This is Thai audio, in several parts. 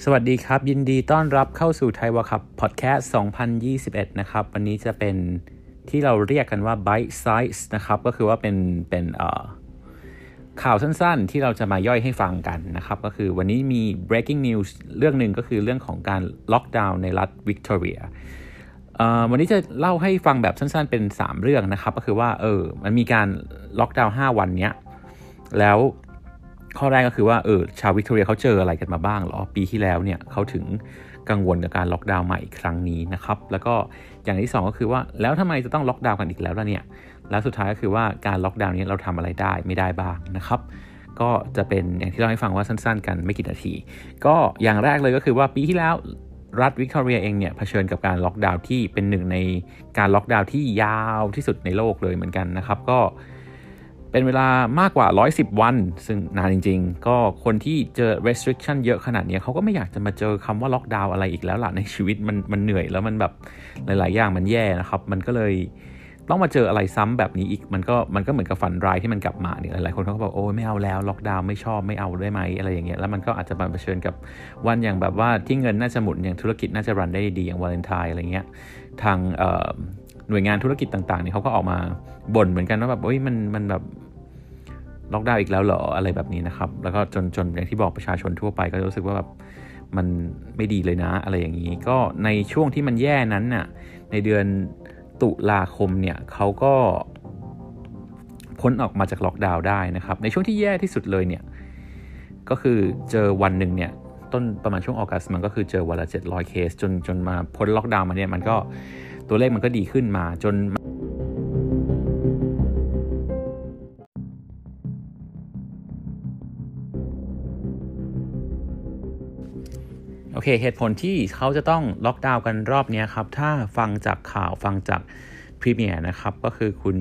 สวัสดีครับ ยินดีต้อนรับเข้าสู่ไทยวะครับพอดแคสต์ 2021 นะครับ วันนี้จะเป็นที่เราเรียกกันว่า bite size นะครับ ก็คือว่าเป็นเป็นข่าวสั้นๆ ที่เราจะมาย่อยให้ฟังกันนะครับ ก็คือวันนี้มี breaking news เรื่องหนึ่งก็คือเรื่องของการล็อกดาวน์ในรัฐวิกตอเรียวันนี้จะเล่าให้ฟังแบบสั้นๆ เป็น 3 เรื่องนะครับ ก็คือว่าเออมันมีการล็อกดาวน์5วันเนี้ยแล้ว ข้อแรกก็คือว่าเออชาววิกตอเรียเขาเจออะไรกันมาบ้างหรอปีที่แล้วเนี่ยเขาถึงกังวลกับการล็อกดาวน์ใหม่อีกครั้งนี้นะครับ แล้วก็อย่างที่ 2 ก็คือว่าแล้วทำไมจะต้องล็อกดาวน์กันอีกแล้วล่ะเนี่ยแล้วสุดท้ายก็คือว่าการล็อกดาวน์นี้เราทำอะไรได้ไม่ได้บ้างนะครับ ก็จะเป็นอย่างที่เล่าให้ฟังว่าสั้นๆ กันไม่กี่นาที ก็อย่างแรกเลยก็คือว่าปีที่แล้วรัฐวิกตอเรียเองเนี่ยเผชิญกับการล็อกดาวน์ที่เป็นหนึ่งในการล็อกดาวน์ที่ยาวที่สุดในโลกเลยเหมือนกันนะครับ ก็ เป็นเวลามากกว่า 110 วัน ซึ่งนานจริง ๆ ก็คนที่เจอ restriction เยอะขนาดนี้เขาก็ไม่อยากจะมาเจอคำว่าล็อกดาวน์อะไรอีกแล้วล่ะในชีวิตมันมันเหนื่อยแล้วมันแบบหลาย ๆ อย่างมันแย่นะครับ มันก็เลยต้องมาเจออะไรซ้ำแบบนี้อีกมันก็มันก็เหมือนกับฝันร้ายที่มันกลับมาเนี่ยหลายๆคนเขาก็บอกโอ้ยไม่เอาแล้วล็อกดาวน์ไม่ชอบไม่เอาได้ไหมอะไรอย่างเงี้ยแล้วมันก็อาจจะมาเผชิญกับวันอย่างแบบว่าที่เงินน่าจะหมุนอย่างธุรกิจน่าจะรันได้ดีอย่างวาเลนไทน์อะไรเงี้ยทาง หน่วยงานธุรกิจต่างๆเนี่ยเขาก็ออกมาบ่นเหมือนกันว่าแบบเอ้ยมันมันแบบล็อกดาวน์อีกแล้วเหรออะไรแบบนี้นะครับ แล้วก็จนจนอย่างที่บอกประชาชนทั่วไปก็รู้สึกว่าแบบมันไม่ดีเลยนะ อะไรอย่างนี้ ก็ในช่วงที่มันแย่นั้นน่ะในเดือนตุลาคมเนี่ยเขาก็พ้นออกมาจากล็อกดาวน์ได้นะครับ ในช่วงที่แย่ที่สุดเลยเนี่ยก็คือเจอวันหนึ่งเนี่ยต้นประมาณช่วงออกัสมันก็คือเจอวันละ700เคสจนจนมาพ้นล็อกดาวน์มาเนี่ยมันก็ ตัวเลขมันก็ดีขึ้นมาจนโอเค เหตุผลที่เขาจะต้องล็อกดาวน์กันรอบนี้ครับ ถ้าฟังจากข่าวฟังจากพรีเมียร์นะครับ ก็คือคุณ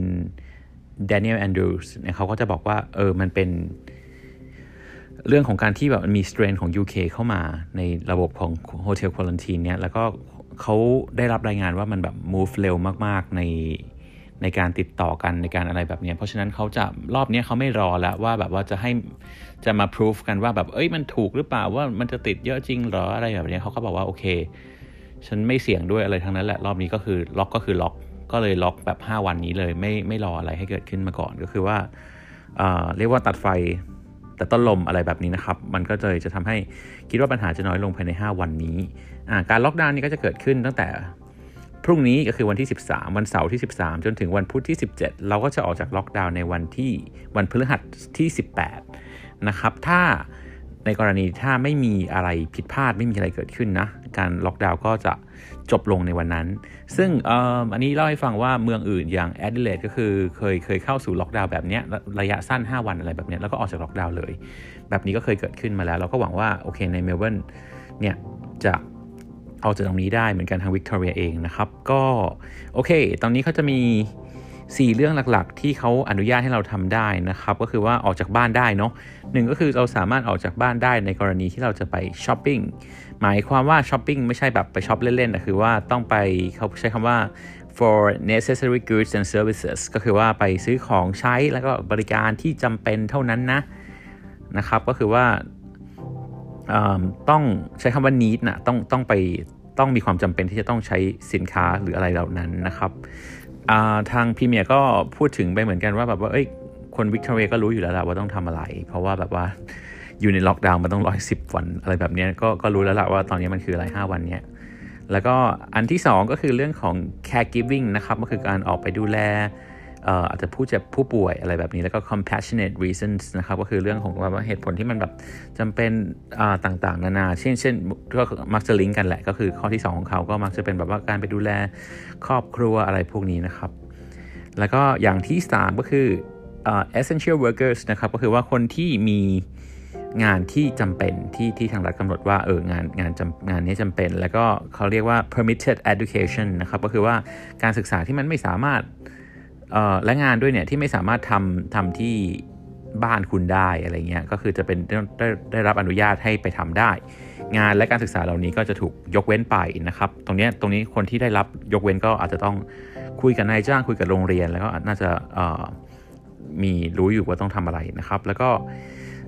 แดเนียลแอนดรูสเนี่ยเขาก็จะบอกว่า เออ มันเป็นเรื่องของการที่แบบมันมีสเตรนของ UK เข้ามาในระบบของโฮเทลควอลันทีนเนี่ย แล้วก็ เขาได้รับรายงานว่ามันแบบ move เร็วมากๆในในการติดต่อกันในการอะไรแบบนี้เพราะฉะนั้นเขาจะรอบนี้เขาไม่รอแล้วว่าแบบว่าจะให้จะมาพิสูจกันว่าแบบเอ้ยมันถูกหรือเปล่าว่ามันจะติดเยอะจริงหรออะไรแบบนี้เขาก็บอกว่าโอเค ฉันไม่เสี่ยงด้วยอะไรทั้งนั้นแหละรอบนี้ก็คือล็อกก็คือล็อกก็เลยล็อกแบบ 5 วันนี้เลยไม่ไม่รออะไรให้เกิดขึ้นมาก่อนก็คือว่าเรียกว่าตัดไฟ แต่ต้นลมอะไรแบบนี้นะครับ มันก็เลยจะทำให้คิดว่าปัญหาจะน้อยลงภายใน 5 วันนี้ การล็อกดาวน์นี้ก็จะเกิดขึ้นตั้งแต่พรุ่งนี้ก็คือวันที่ 13 วันเสาร์ที่ 13 จนถึงวันพุธที่ 17 เราก็จะออกจากล็อกดาวน์ในวันที่วันพฤหัสที่ 18 นะครับ ถ้าในกรณีถ้าไม่มีอะไรผิดพลาดไม่มีอะไรเกิดขึ้นนะ การล็อกดาวน์ก็จะ จบลงในวันนั้น ซึ่งออันนี้เล่าให้ฟังว่าเมืองอื่นอย่างแอดเดเลดก็คือเคยเคยเข้าสู่ล็อกดาวน์แบบนี้ระยะสั้น 5 วันอะไรแบบนี้แล้วก็ออกจากล็อกดาวน์เลย แบบนี้ก็เคยเกิดขึ้นมาแล้ว เราก็หวังว่าโอเคในเมลเบิร์นเนี่ยจะออกจากตรงนี้ได้เหมือนกันทางวิกตอเรียเองนะครับ ก็โอเค ตอนนี้เขาจะมี 4 เรื่องหลักๆ ที่เขาอนุญาตให้เราทำได้นะครับ ก็คือว่าออกจากบ้านได้เนาะหนึ่งก็คือเราสามารถออกจากบ้านได้ในกรณีที่เราจะไปช้อปปิ้งหมายความว่าช้อปปิ้งไม่ใช่แบบไปช้อปเล่นๆแต่คือว่าต้องไปเขาใช้คำว่า for necessary goods and services ก็คือว่าไปซื้อของใช้แล้วก็บริการที่จำเป็นเท่านั้นนะนะครับก็คือว่าต้องใช้คำว่า need นะต้องต้องไปต้องมีความจำเป็นที่จะต้องใช้สินค้าหรืออะไรเหล่านั้นนะครับ ทางพรีเมียร์ก็พูดถึงไปเหมือนกันว่าแบบว่าเอ้ยคนวิกตอเรียก็รู้อยู่แล้วแหละว่าต้องทำอะไร เพราะว่าแบบว่าอยู่ในล็อกดาวน์มาต้องร้อยสิบวันอะไรแบบนี้ก็ก็รู้แล้วละว่าตอนนี้มันคืออะไร 5 วันเนี้ยแล้วก็อันที่ 2 ก็คือเรื่องของ caregiving นะครับก็คือการออกไปดูแล อาจจะผู้เจ็บผู้ป่วยอะไรแบบนี้แล้วก็ compassionate reasons นะครับก็คือเรื่องของว่าเหตุผลที่มันแบบจำเป็นต่างๆ นานา เช่นเช่นก็มักจะลิงก์กันแหละก็คือข้อที่ 2 ของเขาก็มักจะเป็นแบบว่าการไปดูแลครอบครัวอะไรพวกนี้นะครับ แล้วก็อย่างที่ 3 ก็คือ essential workers นะครับก็คือว่าคนที่มีงานที่จำเป็นที่ที่ทางรัฐกำหนดว่าเอองานงานจำงานนี้จำเป็น แล้วก็เขาเรียกว่า permitted education นะครับก็คือว่าการศึกษาที่มันไม่สามารถ และงานด้วยเนี่ยที่ไม่สามารถทำทำที่บ้านคุณได้อะไรเงี้ยก็คือจะเป็นได้ได้รับอนุญาตให้ไปทำได้ งานและการศึกษาเหล่านี้ก็จะถูกยกเว้นไปนะครับ ตรงนี้ตรงนี้คนที่ได้รับยกเว้นก็อาจจะต้องคุยกับนายจ้างคุยกับโรงเรียน แล้วก็น่าจะมีรู้อยู่ว่าต้องทำอะไรนะครับ แล้วก็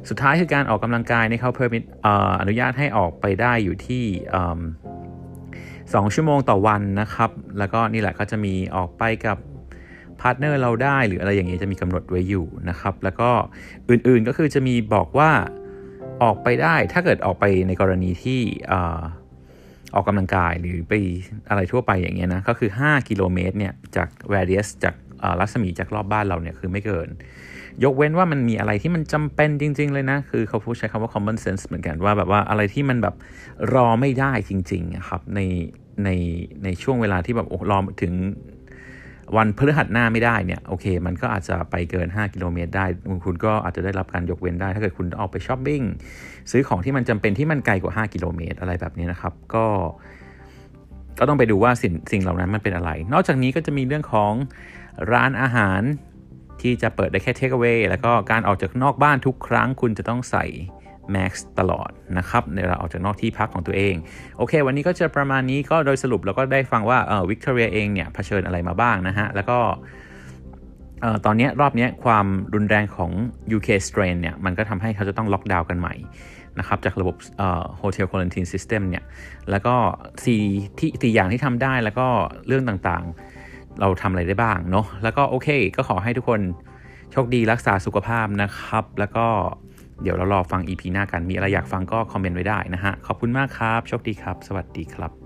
สุดท้ายคือการออกกำลังกายนี่เขาเพิ่มอนุญาตให้ออกไปได้อยู่ที่สองชั่วโมงต่อวันนะครับ แล้วก็นี่แหละก็จะมีออกไปกับ partner เราได้หรืออะไรอย่างเงี้ยจะมีกำหนดไว้อยู่นะครับ แล้วก็อื่นๆก็คือจะมีบอกว่าออกไปได้ถ้าเกิดออกไปในกรณีที่ออกกำลังกายหรือไปอะไรทั่วไปอย่างเงี้ยนะก็คือ 5 กิโลเมตรเนี่ยจาก radius จากรัศมีจากรอบบ้านเราเนี่ยคือไม่เกิน ยกเว้นว่ามันมีอะไรที่มันจำเป็นจริง ๆ เลยนะ คือเขาพูดใช้คำว่า common sense เหมือนกันว่าแบบว่าอะไรที่มันแบบรอไม่ได้จริงๆครับในในในช่วงเวลาที่แบบรอถึง วันพฤหัสหน้าไม่ได้เนี่ยโอเค มันก็อาจจะไปเกิน 5 กิโลเมตรได้คุณก็อาจจะได้รับการยกเว้นได้ ถ้าเกิดคุณออกไปช้อปปิ้งซื้อของที่มันจำเป็นที่มันไกลกว่า 5 กิโลเมตรอะไรแบบนี้นะครับ ก็ก็ต้องไปดูว่าสิ่งสิ่งเหล่านั้นมันเป็นอะไร นอกจากนี้ก็จะมีเรื่องของร้านอาหารที่จะเปิดได้แค่เทคเวแล้วก็การออกจากนอกบ้านทุกครั้งคุณจะต้องใส่ Max ตลอดนะครับในเราออกจากนอกที่พักของตัวเอง โอเค วันนี้ก็จะประมาณนี้ก็โดยสรุปเราก็ได้ฟังว่าเออวิกตอเรียเองเนี่ยเผชิญอะไรมาบ้างนะฮะ แล้วก็ตอนนี้รอบนี้ความรุนแรงของ UK strain เนี่ยมันก็ทำให้เขาจะต้องล็อกดาวน์กันใหม่นะครับจากระบบ Hotel Quarantine System เนี่ยแล้วก็สี่ที่สี่อย่างที่ทำได้แล้วก็เรื่องต่างๆ เราทำอะไรได้บ้างเนาะแล้วก็โอเค ก็ขอให้ทุกคนโชคดีรักษาสุขภาพนะครับ แล้วก็ เดี๋ยวเรารอฟัง EP หน้ากัน มีอะไรอยากฟังก็คอมเมนต์ไว้ได้นะฮะ ขอบคุณมากครับ โชคดีครับ สวัสดีครับ